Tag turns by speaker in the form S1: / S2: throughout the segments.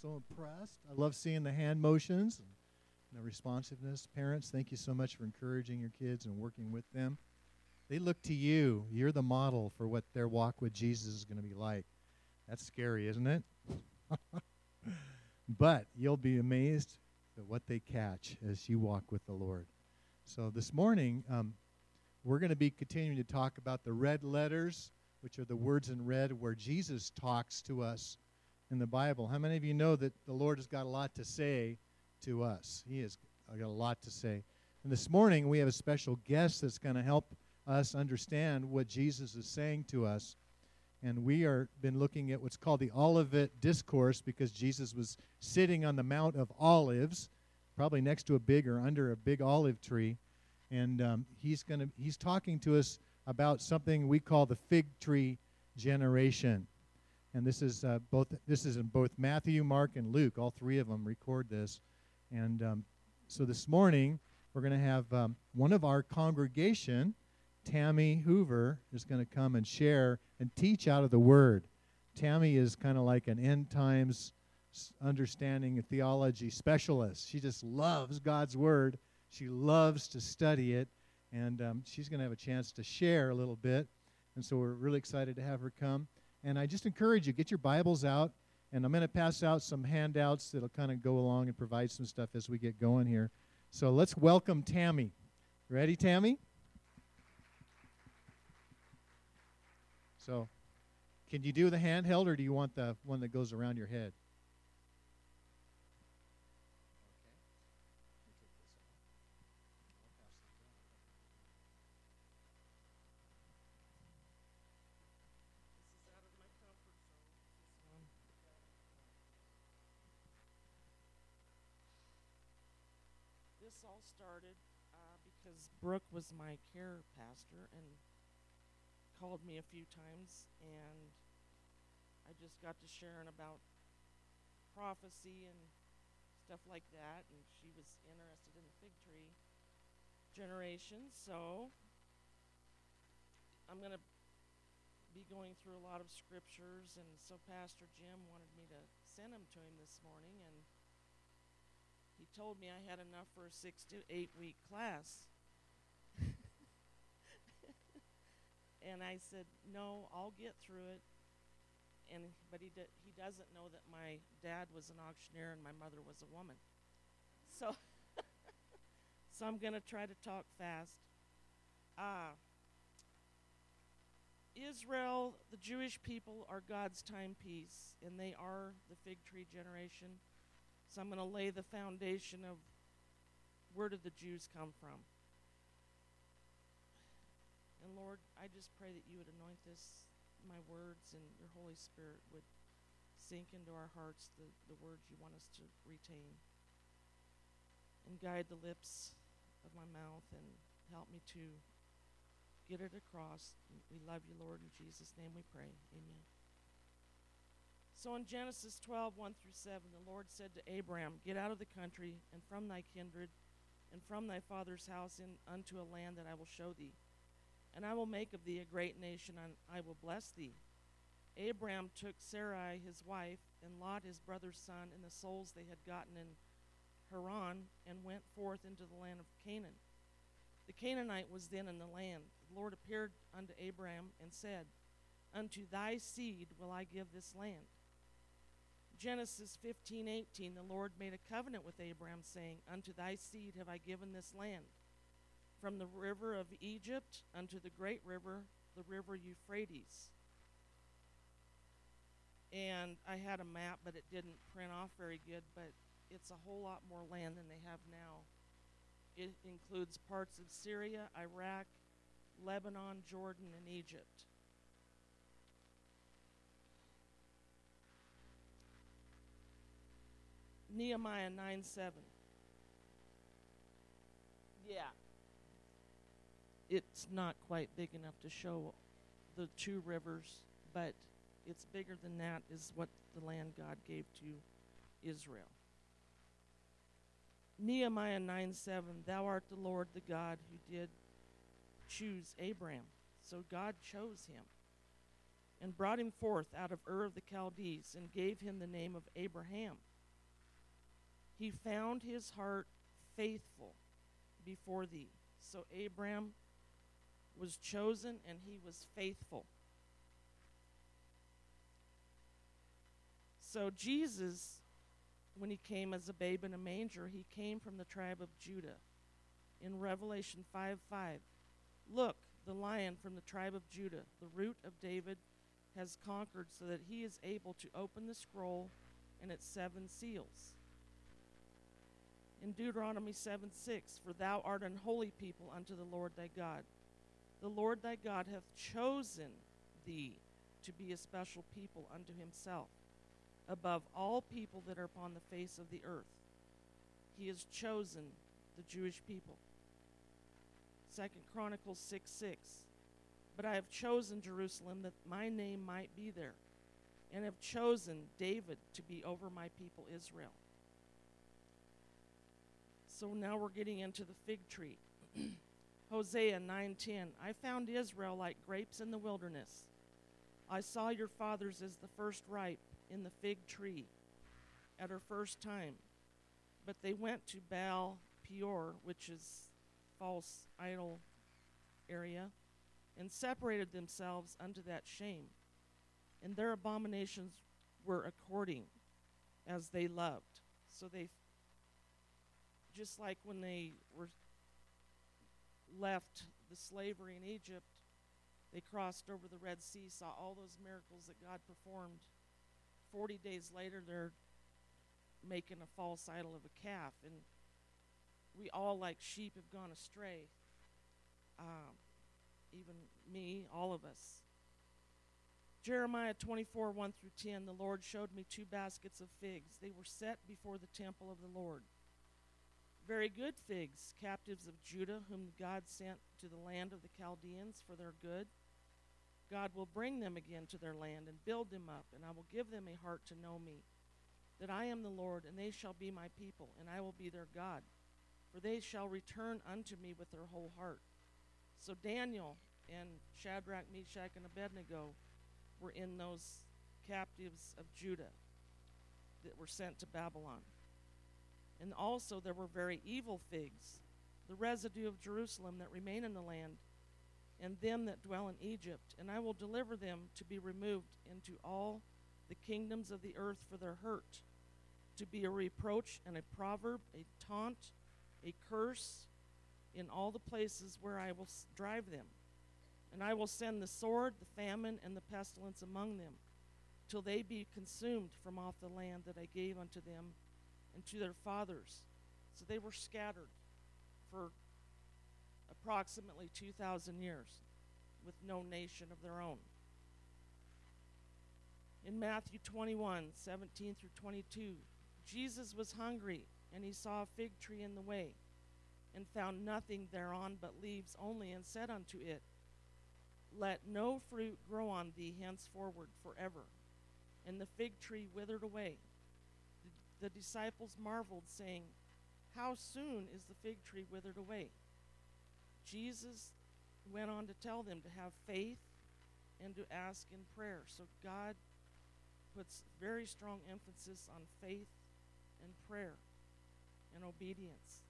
S1: so impressed. I love seeing the hand motions and the responsiveness. Parents, thank you so much for encouraging your kids and working with them. They look to you. You're the model for what their walk with Jesus is going to be like. That's scary, isn't it? but you'll be amazed at what they catch as you walk with the Lord. So this morning, um, we're going to be continuing to talk about the red letters, which are the words in red where Jesus talks to us in the Bible. How many of you know that the Lord has got a lot to say to us? He has got a lot to say. And this morning, we have a special guest that's going to help us understand what Jesus is saying to us. And we are been looking at what's called the Olivet Discourse because Jesus was sitting on the Mount of Olives, probably next to a big or under a big olive tree, and um, he's going to he's talking to us about something we call the fig tree generation. And this is uh, both this is in both Matthew, Mark, and Luke. All three of them record this. And um, so this morning we're going to have um, one of our congregation Tammy Hoover is going to come and share and teach out of the Word. Tammy is kind of like an end times understanding theology specialist. She just loves God's Word. She loves to study it, and um, she's going to have a chance to share a little bit. And so we're really excited to have her come. And I just encourage you get your Bibles out, and I'm going to pass out some handouts that'll kind of go along and provide some stuff as we get going here. So let's welcome Tammy. Ready, Tammy? So, can you do the handheld or do you want the one that goes around your head?
S2: This all started uh, because Brooke was my care pastor, and called me a few times, and I just got to sharing about prophecy and stuff like that, and she was interested in the fig tree generation. So I'm going to be going through a lot of scriptures, and so Pastor Jim wanted me to send them to him this morning, and told me I had enough for a six to eight week class. And I said, "No, I'll get through it." And but he he doesn't know that my dad was an auctioneer and my mother was a woman. So so I'm going to try to talk fast. Uh, Israel, the Jewish people are God's timepiece, and they are the fig tree generation. So I'm going to lay the foundation of where did the Jews come from? And Lord, I just pray that you would anoint this, my words, and your Holy Spirit would sink into our hearts the, the words you want us to retain. And guide the lips of my mouth and help me to get it across. We love you, Lord. In Jesus' name we pray. Amen. So in Genesis 12, 1 through 7, the Lord said to Abraham, Get out of the country and from thy kindred and from thy father's house in, unto a land that I will show thee and I will make of thee a great nation, and I will bless thee. Abram took Sarai his wife, and Lot his brother's son, and the souls they had gotten in Haran, and went forth into the land of Canaan. The Canaanite was then in the land. The Lord appeared unto Abram and said, Unto thy seed will I give this land. Genesis 15:18 The Lord made a covenant with Abram saying, Unto thy seed have I given this land from the river of Egypt unto the great river, the river Euphrates. And I had a map, but it didn't print off very good, but it's a whole lot more land than they have now. It includes parts of Syria, Iraq, Lebanon, Jordan, and Egypt. Nehemiah 9 7. Yeah it's not quite big enough to show the two rivers, but it's bigger than that, is what the land God gave to Israel. Nehemiah 9 7, Thou art the Lord, the God who did choose Abram. So God chose him. and brought him forth out of Ur of the Chaldees, and gave him the name of Abraham. He found his heart faithful before thee. So Abram was chosen and he was faithful. So Jesus, when he came as a babe in a manger, he came from the tribe of Judah. In Revelation 5 5, look, the lion from the tribe of Judah, the root of David, has conquered so that he is able to open the scroll and its seven seals. In Deuteronomy 7 6, for thou art an holy people unto the Lord thy God. The Lord thy God hath chosen thee to be a special people unto himself, above all people that are upon the face of the earth. He has chosen the Jewish people. Second Chronicles 6 6. But I have chosen Jerusalem that my name might be there, and have chosen David to be over my people Israel. So now we're getting into the fig tree. Hosea 9:10 I found Israel like grapes in the wilderness. I saw your fathers as the first ripe in the fig tree at her first time. But they went to Baal Peor, which is false idol area, and separated themselves unto that shame. And their abominations were according as they loved. So they, just like when they were left the slavery in Egypt, they crossed over the Red Sea, saw all those miracles that God performed. Forty days later, they're making a false idol of a calf. And we all, like sheep, have gone astray. Um, even me, all of us. Jeremiah 24, 1 through 10, the Lord showed me two baskets of figs. They were set before the temple of the Lord. Very good figs, captives of Judah, whom God sent to the land of the Chaldeans for their good. God will bring them again to their land and build them up, and I will give them a heart to know me, that I am the Lord, and they shall be my people, and I will be their God. For they shall return unto me with their whole heart. So Daniel and Shadrach, Meshach, and Abednego were in those captives of Judah that were sent to Babylon. And also there were very evil figs, the residue of Jerusalem that remain in the land, and them that dwell in Egypt. And I will deliver them to be removed into all the kingdoms of the earth for their hurt, to be a reproach and a proverb, a taunt, a curse in all the places where I will drive them. And I will send the sword, the famine, and the pestilence among them, till they be consumed from off the land that I gave unto them and to their fathers. So they were scattered for approximately 2,000 years with no nation of their own. In Matthew 21 17 through 22, Jesus was hungry, and he saw a fig tree in the way, and found nothing thereon but leaves only, and said unto it, Let no fruit grow on thee henceforward forever. And the fig tree withered away the disciples marveled, saying, How soon is the fig tree withered away? Jesus went on to tell them to have faith and to ask in prayer. So God puts very strong emphasis on faith and prayer and obedience.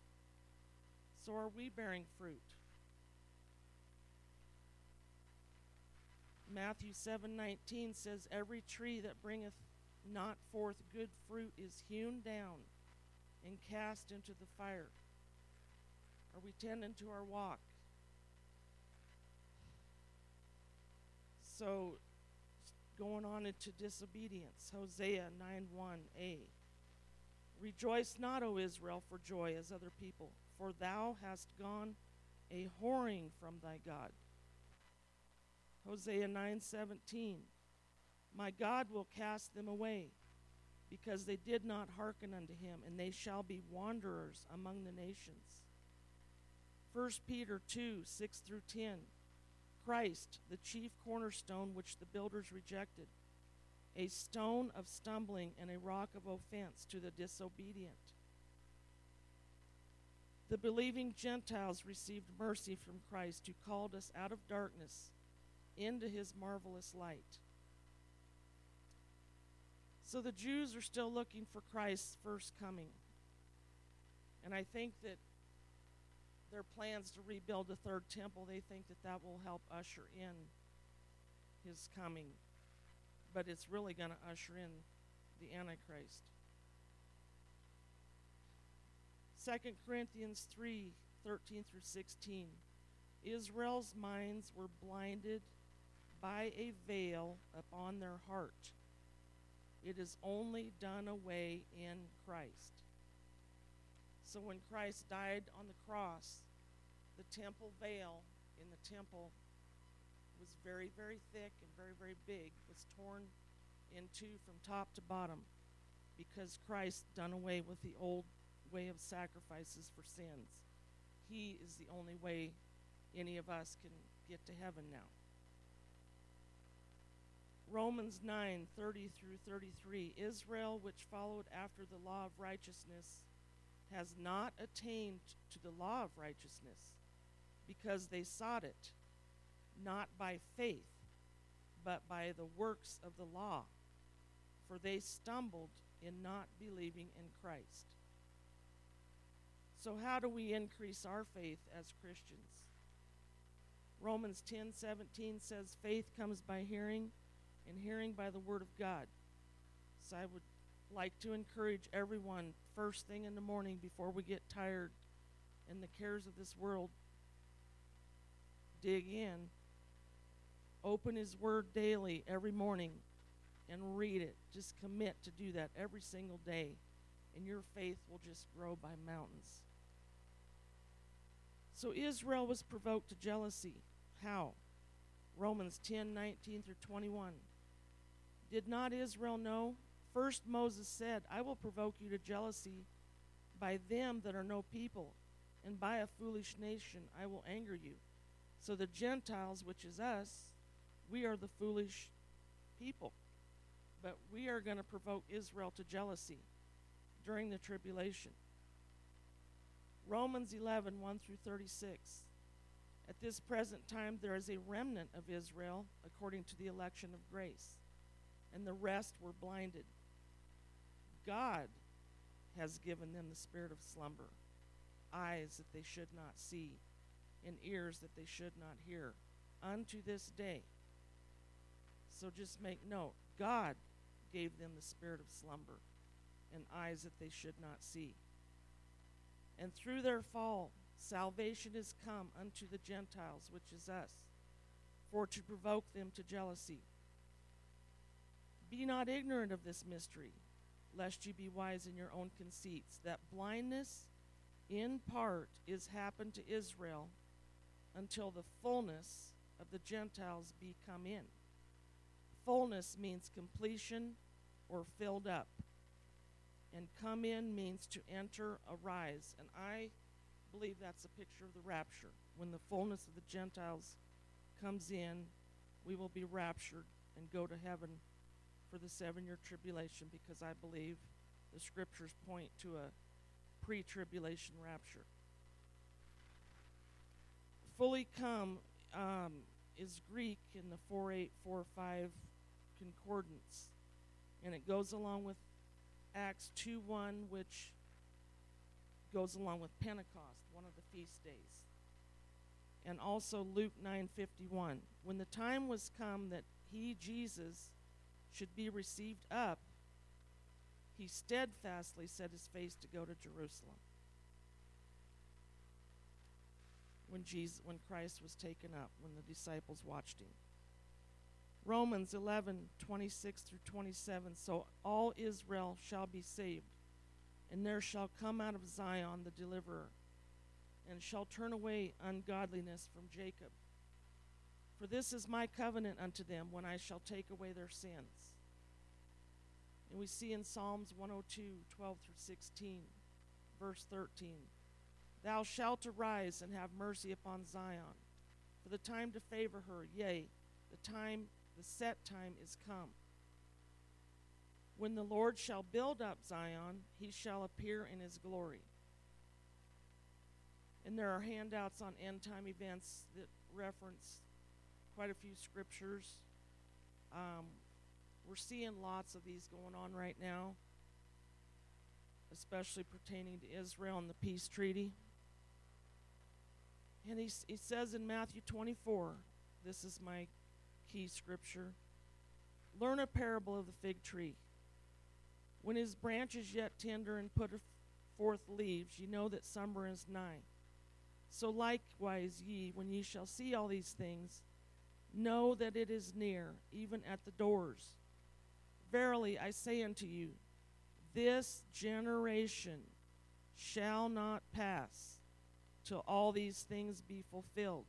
S2: So are we bearing fruit? Matthew 7:19 says every tree that bringeth not forth good fruit is hewn down and cast into the fire? Are we tending to our walk? So, going on into disobedience, Hosea 9 1a. Rejoice not, O Israel, for joy as other people, for thou hast gone a whoring from thy God. Hosea 9:17 my God will cast them away, because they did not hearken unto him, and they shall be wanderers among the nations. 1 Peter 2 6 through 10. Christ, the chief cornerstone which the builders rejected, a stone of stumbling and a rock of offense to the disobedient. The believing Gentiles received mercy from Christ, who called us out of darkness into his marvelous light. So the Jews are still looking for Christ's first coming. And I think that their plans to rebuild the third temple, they think that that will help usher in his coming. But it's really going to usher in the Antichrist. 2 Corinthians 3 13 through 16. Israel's minds were blinded by a veil upon their heart. It is only done away in Christ. So when Christ died on the cross, the temple veil in the temple was very, very thick and very, very big, was torn in two from top to bottom because Christ done away with the old way of sacrifices for sins. He is the only way any of us can get to heaven now. Romans 9 30 through 33 Israel, which followed after the law of righteousness, has not attained to the law of righteousness because they sought it, not by faith, but by the works of the law. For they stumbled in not believing in Christ. So, how do we increase our faith as Christians? Romans 10 17 says, Faith comes by hearing, and hearing by the Word of God. So, I would like to encourage everyone, first thing in the morning before we get tired and the cares of this world, dig in, open His Word daily every morning, and read it. Just commit to do that every single day, and your faith will just grow by mountains. So Israel was provoked to jealousy. How? Romans 10 19 through 21. Did not Israel know? First Moses said, I will provoke you to jealousy by them that are no people, and by a foolish nation I will anger you. So the Gentiles, which is us, we are the foolish people. But we are going to provoke Israel to jealousy during the tribulation. Romans 11, 1 through 36. At this present time, there is a remnant of Israel according to the election of grace, and the rest were blinded. God has given them the spirit of slumber, eyes that they should not see, and ears that they should not hear, unto this day. So just make note God gave them the spirit of slumber, and eyes that they should not see. And through their fall, salvation is come unto the Gentiles, which is us, for to provoke them to jealousy. Be not ignorant of this mystery, lest you be wise in your own conceits, that blindness in part is happened to Israel until the fullness of the Gentiles be come in. Fullness means completion or filled up and come in means to enter, arise. And I believe that's a picture of the rapture. When the fullness of the Gentiles comes in, we will be raptured and go to heaven for the seven year tribulation because I believe the scriptures point to a pre tribulation rapture. Fully come um, is Greek in the 4845 concordance, and it goes along with Acts 2 1, which goes along with Pentecost, one of the feast days. And also Luke 9:51. When the time was come that he Jesus should be received up, he steadfastly set his face to go to Jerusalem. When Jesus when Christ was taken up, when the disciples watched him. Romans 11, 26 through 27. So all Israel shall be saved, and there shall come out of Zion the deliverer, and shall turn away ungodliness from Jacob. For this is my covenant unto them when I shall take away their sins. And we see in Psalms 102, 12 through 16, verse 13 Thou shalt arise and have mercy upon Zion, for the time to favor her, yea, the time the set time is come. When the Lord shall build up Zion, he shall appear in his glory. And there are handouts on end time events that reference quite a few scriptures. Um, we're seeing lots of these going on right now, especially pertaining to Israel and the peace treaty. And he, he says in Matthew 24, this is my key scripture Learn a parable of the fig tree. When his branch is yet tender and putteth forth leaves, ye know that summer is nigh. So likewise, ye, when ye shall see all these things, know that it is near, even at the doors. Verily I say unto you, this generation shall not pass till all these things be fulfilled.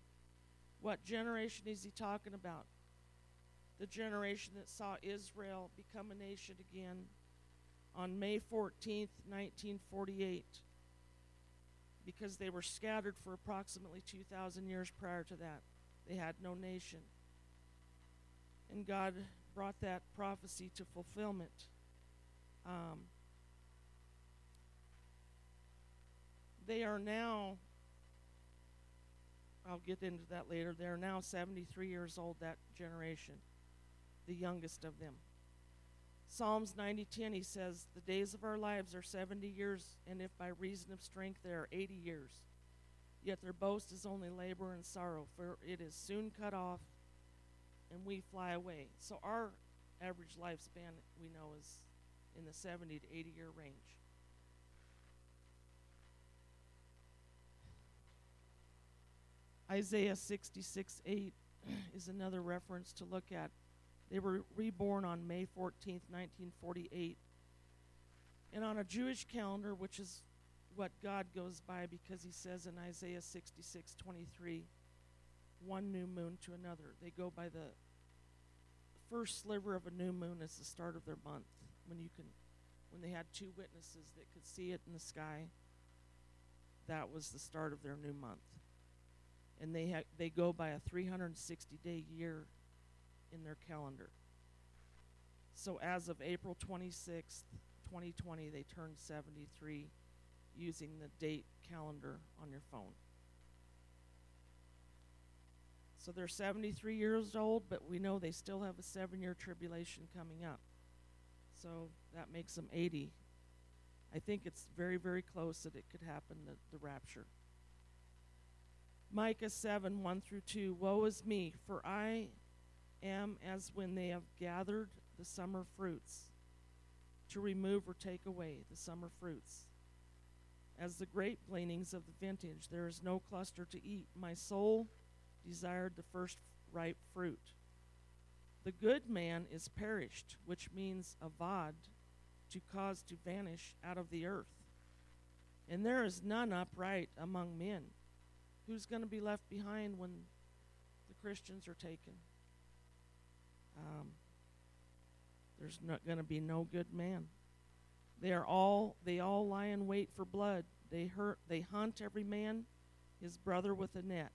S2: What generation is he talking about? The generation that saw Israel become a nation again on May 14th, 1948, because they were scattered for approximately 2,000 years prior to that. They had no nation. And God brought that prophecy to fulfillment. Um, they are now, I'll get into that later, they are now 73 years old, that generation, the youngest of them. Psalms 90:10 he says, "The days of our lives are 70 years, and if by reason of strength they are 80 years. Yet their boast is only labor and sorrow, for it is soon cut off, and we fly away." So our average lifespan we know is in the 70 to 80 year range. Isaiah 66 8 is another reference to look at. They were reborn on May 14th, 1948. And on a Jewish calendar, which is what God goes by because he says in Isaiah 66 23, one new moon to another. They go by the first sliver of a new moon as the start of their month when you can when they had two witnesses that could see it in the sky that was the start of their new month. And they ha- they go by a 360 day year in their calendar. So as of April 26th 2020 they turned 73 using the date calendar on your phone so they're 73 years old, but we know they still have a seven year tribulation coming up. So that makes them 80. I think it's very, very close that it could happen, the, the rapture. Micah 7 1 through 2 Woe is me, for I am as when they have gathered the summer fruits, to remove or take away the summer fruits. As the grape gleanings of the vintage, there is no cluster to eat. My soul desired the first ripe fruit. The good man is perished, which means avad, to cause to vanish out of the earth. And there is none upright among men. Who's going to be left behind when the Christians are taken? Um, there's not going to be no good man. They are all they all lie in wait for blood. They hurt they hunt every man his brother with a net.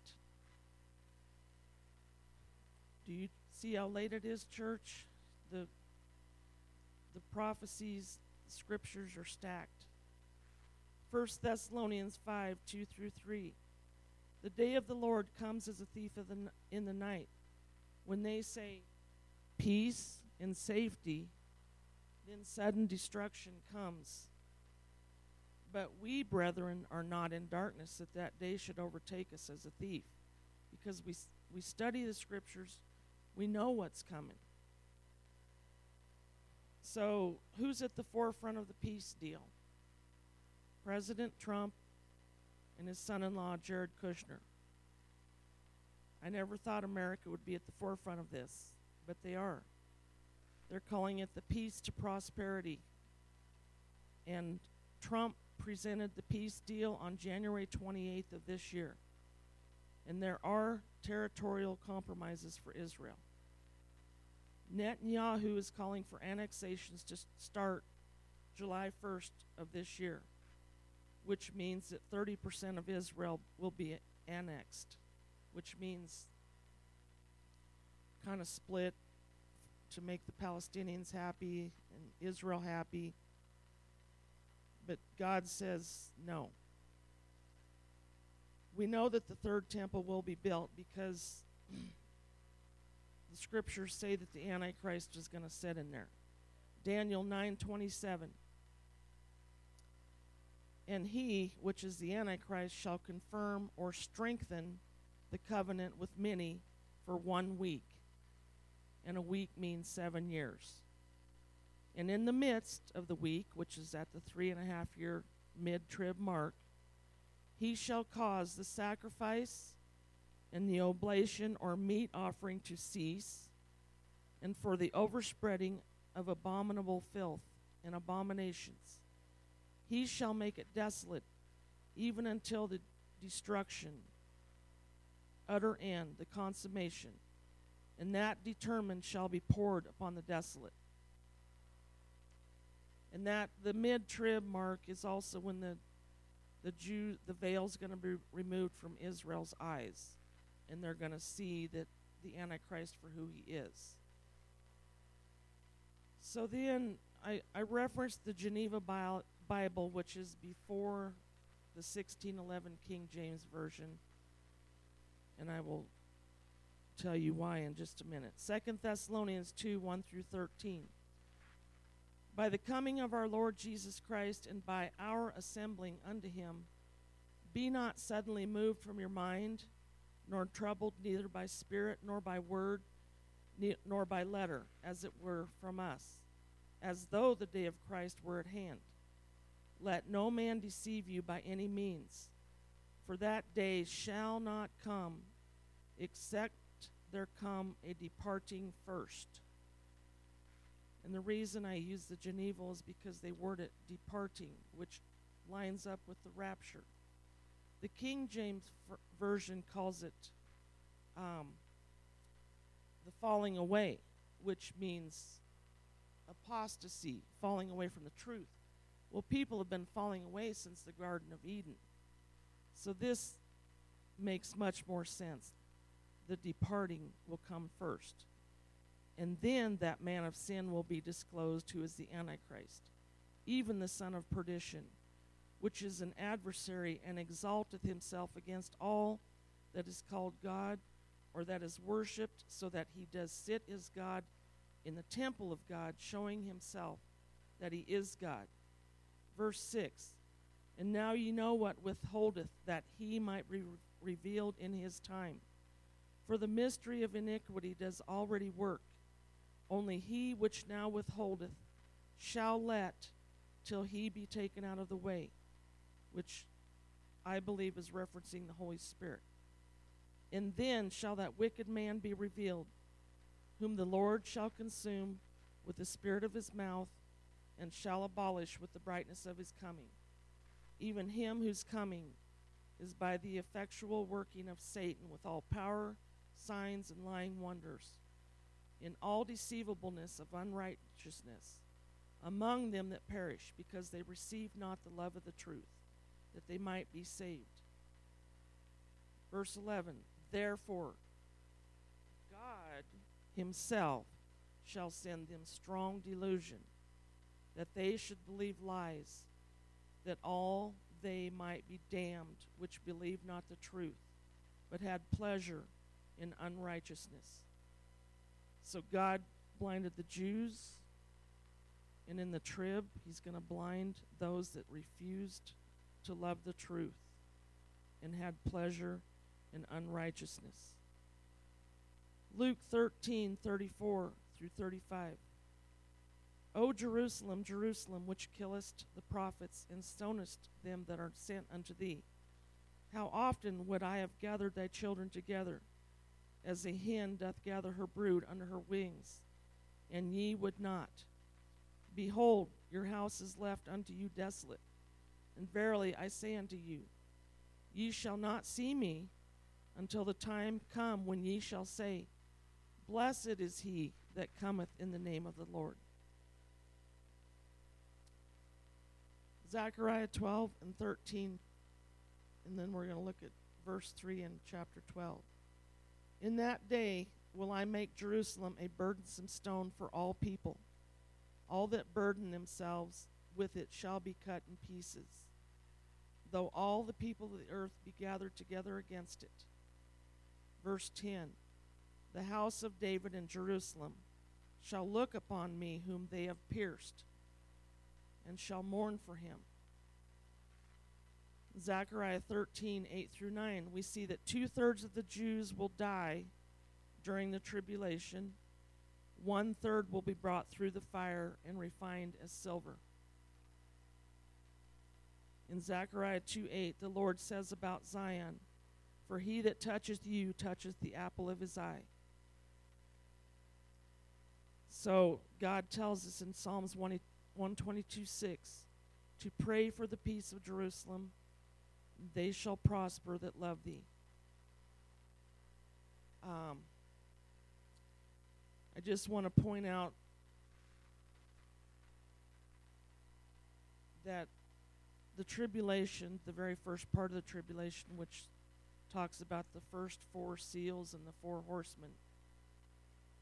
S2: Do you see how late it is, church? The the prophecies, the scriptures are stacked. 1 Thessalonians 5 2 through 3. The day of the Lord comes as a thief the in the night. When they say peace and safety, then sudden destruction comes. But we, brethren, are not in darkness that that day should overtake us as a thief, because we, we study the scriptures, we know what's coming. So, who's at the forefront of the peace deal? President Trump and his son in law, Jared Kushner. I never thought America would be at the forefront of this, but they are. They're calling it the peace to prosperity. And Trump presented the peace deal on January 28th of this year. And there are territorial compromises for Israel. Netanyahu is calling for annexations to start July 1st of this year, which means that 30% of Israel will be annexed, which means kind of split to make the Palestinians happy and Israel happy. But God says no. We know that the third temple will be built because the scriptures say that the Antichrist is going to sit in there. Daniel 9:27. And he, which is the Antichrist, shall confirm or strengthen the covenant with many for one week. And a week means seven years. And in the midst of the week, which is at the three and a half year mid trib mark, he shall cause the sacrifice and the oblation or meat offering to cease, and for the overspreading of abominable filth and abominations. He shall make it desolate, even until the destruction, utter end, the consummation, and that determined shall be poured upon the desolate. And that the mid trib mark is also when the the Jew the veil's going to be removed from Israel's eyes and they're going to see that the Antichrist for who he is. So then I, I referenced the Geneva Bible, which is before the 1611 King James Version, and I will tell you why in just a minute. Second Thessalonians 2 1 through 13. By the coming of our Lord Jesus Christ and by our assembling unto him, be not suddenly moved from your mind nor troubled neither by spirit nor by word nor by letter, as it were from us, as though the day of Christ were at hand. Let no man deceive you by any means, for that day shall not come except there come a departing first. And the reason I use the Geneva is because they word it departing, which lines up with the rapture. The King James Version calls it um, the falling away, which means apostasy, falling away from the truth. Well, people have been falling away since the Garden of Eden. So this makes much more sense. The departing will come first. And then that man of sin will be disclosed, who is the Antichrist, even the son of perdition which is an adversary, and exalteth himself against all that is called God or that is worshipped, so that he does sit as God in the temple of God, showing himself that he is God. Verse 6 And now ye know what withholdeth, that he might be revealed in his time. For the mystery of iniquity does already work. Only he which now withholdeth shall let till he be taken out of the way which I believe is referencing the Holy Spirit. And then shall that wicked man be revealed, whom the Lord shall consume with the spirit of his mouth, and shall abolish with the brightness of his coming. Even him whose coming is by the effectual working of Satan with all power, signs, and lying wonders, in all deceivableness of unrighteousness, among them that perish, because they receive not the love of the truth that they might be saved. Verse 11 Therefore, God Himself shall send them strong delusion, that they should believe lies, that all they might be damned which believe not the truth, but had pleasure in unrighteousness. So God blinded the Jews, and in the trib, He's going to blind those that refused to love the truth and had pleasure in unrighteousness. Luke 13 34 through 35. O Jerusalem, Jerusalem, which killest the prophets and stonest them that are sent unto thee, how often would I have gathered thy children together, as a hen doth gather her brood under her wings, and ye would not. Behold, your house is left unto you desolate and verily I say unto you, ye shall not see me until the time come when ye shall say, Blessed is he that cometh in the name of the Lord. Zechariah 12 and 13, and then we're going to look at verse 3 in chapter 12. In that day will I make Jerusalem a burdensome stone for all people. All that burden themselves with it shall be cut in pieces though all the people of the earth be gathered together against it. Verse 10 the house of David in Jerusalem shall look upon me whom they have pierced, and shall mourn for him. Zechariah 13, 8 through 9, we see that two thirds of the Jews will die during the tribulation. One third will be brought through the fire and refined as silver. In Zechariah 2 8, the Lord says about Zion, For he that toucheth you toucheth the apple of his eye. So God tells us in Psalms 122 6 to pray for the peace of Jerusalem. They shall prosper that love thee. Um, I just want to point out that the tribulation, the very first part of the tribulation, which talks about the first four seals and the four horsemen.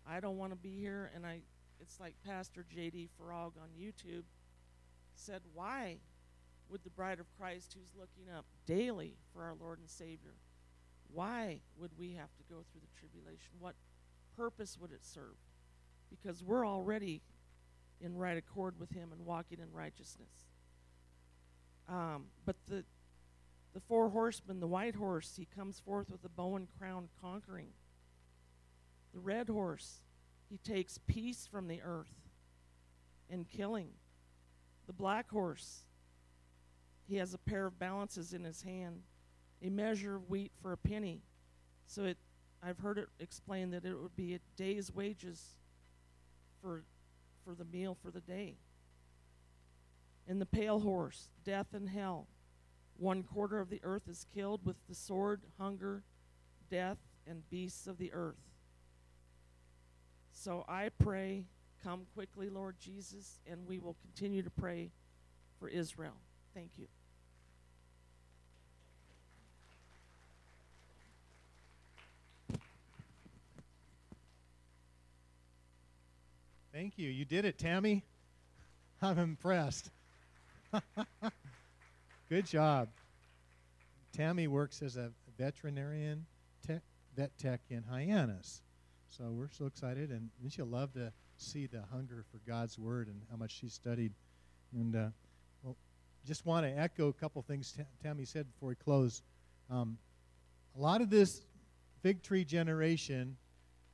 S2: I don't want to be here, and I. It's like Pastor J.D. Farag on YouTube said, "Why would the bride of Christ, who's looking up daily for our Lord and Savior, why would we have to go through the tribulation? What purpose would it serve? Because we're already in right accord with Him and walking in righteousness. Um, but the the four horsemen, the white horse, he comes forth with a bow and crown conquering. The red horse, he takes peace from the earth and killing. The black horse, he has a pair of balances in his hand, a measure of wheat for a penny. So it I've heard it explained that it would be a day's wages for for the meal for the day. And the pale horse, death and hell. One quarter of the earth is killed with the sword, hunger, death, and beasts of the earth. So I pray, come quickly, Lord Jesus, and we will continue to pray for Israel. Thank you.
S1: Thank you. You did it, Tammy. I'm impressed. Good job. Tammy works as a veterinarian tech, vet tech in Hyannis. So we're so excited, and she'll love to see the hunger for God's Word and how much she studied. And uh, just want to echo a couple things T- Tammy said before we close. Um, a lot of this fig tree generation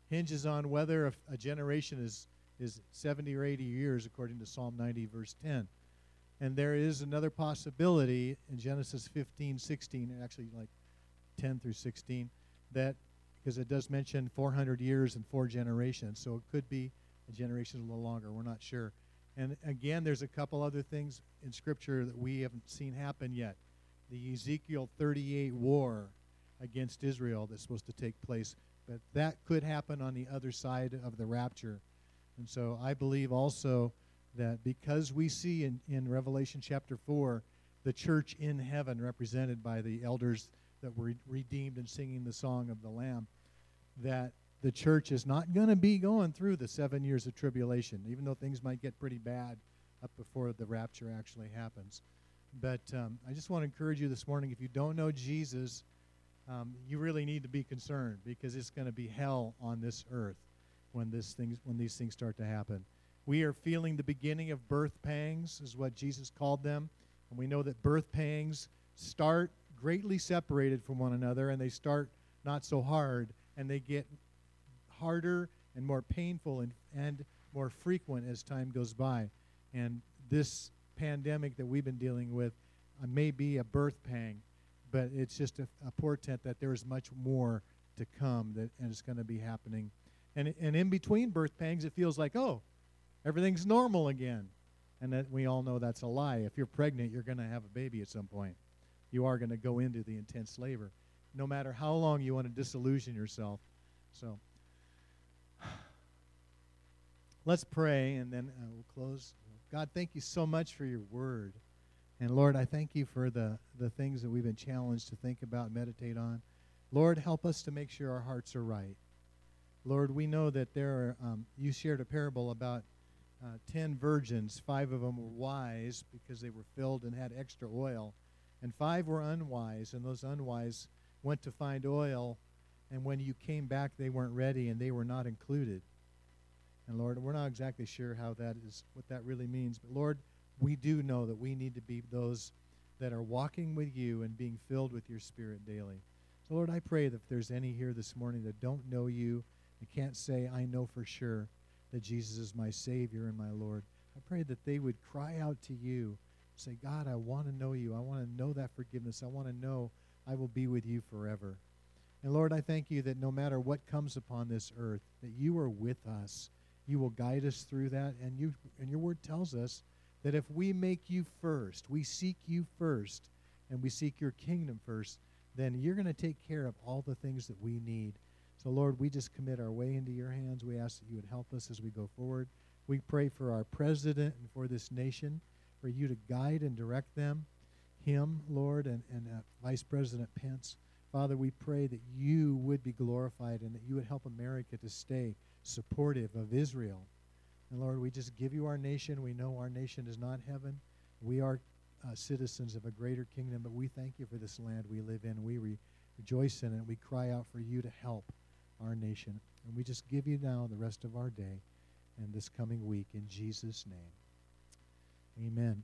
S1: hinges on whether a, a generation is is 70 or 80 years, according to Psalm 90, verse 10. And there is another possibility in Genesis 15, 16, actually like 10 through 16, that because it does mention 400 years and four generations, so it could be a generation a little longer. We're not sure. And again, there's a couple other things in Scripture that we haven't seen happen yet. The Ezekiel 38 war against Israel that's supposed to take place, but that could happen on the other side of the rapture. And so I believe also that because we see in, in Revelation chapter 4 the church in heaven represented by the elders that were redeemed and singing the song of the Lamb, that the church is not going to be going through the seven years of tribulation, even though things might get pretty bad up before the rapture actually happens. But um, I just want to encourage you this morning if you don't know Jesus, um, you really need to be concerned because it's going to be hell on this earth when, this things, when these things start to happen. We are feeling the beginning of birth pangs, is what Jesus called them. And we know that birth pangs start greatly separated from one another and they start not so hard and they get harder and more painful and, and more frequent as time goes by. And this pandemic that we've been dealing with uh, may be a birth pang, but it's just a, a portent that there is much more to come that and it's going to be happening. And, and in between birth pangs, it feels like, oh, everything's normal again. And that we all know that's a lie. If you're pregnant, you're going to have a baby at some point. You are going to go into the intense labor, no matter how long you want to disillusion yourself. So let's pray, and then uh, we'll close. God, thank you so much for your word. And Lord, I thank you for the, the things that we've been challenged to think about, meditate on. Lord, help us to make sure our hearts are right. Lord, we know that there are, um, you shared a parable about uh, ten virgins. Five of them were wise because they were filled and had extra oil, and five were unwise, and those unwise went to find oil and when you came back, they weren't ready and they were not included. And Lord, we're not exactly sure how that is, what that really means. But Lord, we do know that we need to be those that are walking with you and being filled with your Spirit daily. So, Lord, I pray that if there's any here this morning that don't know you and can't say, I know for sure that Jesus is my Savior and my Lord, I pray that they would cry out to you, say, God, I want to know you. I want to know that forgiveness. I want to know I will be with you forever. And Lord, I thank you that no matter what comes upon this earth, that you are with us. You will guide us through that. And you and your word tells us that if we make you first, we seek you first, and we seek your kingdom first, then you're going to take care of all the things that we need. So, Lord, we just commit our way into your hands. We ask that you would help us as we go forward. We pray for our president and for this nation, for you to guide and direct them, him, Lord, and, and uh, Vice President Pence. Father, we pray that you would be glorified and that you would help America to stay supportive of Israel. And Lord, we just give you our nation. We know our nation is not heaven. We are uh, citizens of a greater kingdom, but we thank you for this land we live in. We re- rejoice in it. We cry out for you to help our nation. And we just give you now the rest of our day and this coming week in Jesus' name. Amen.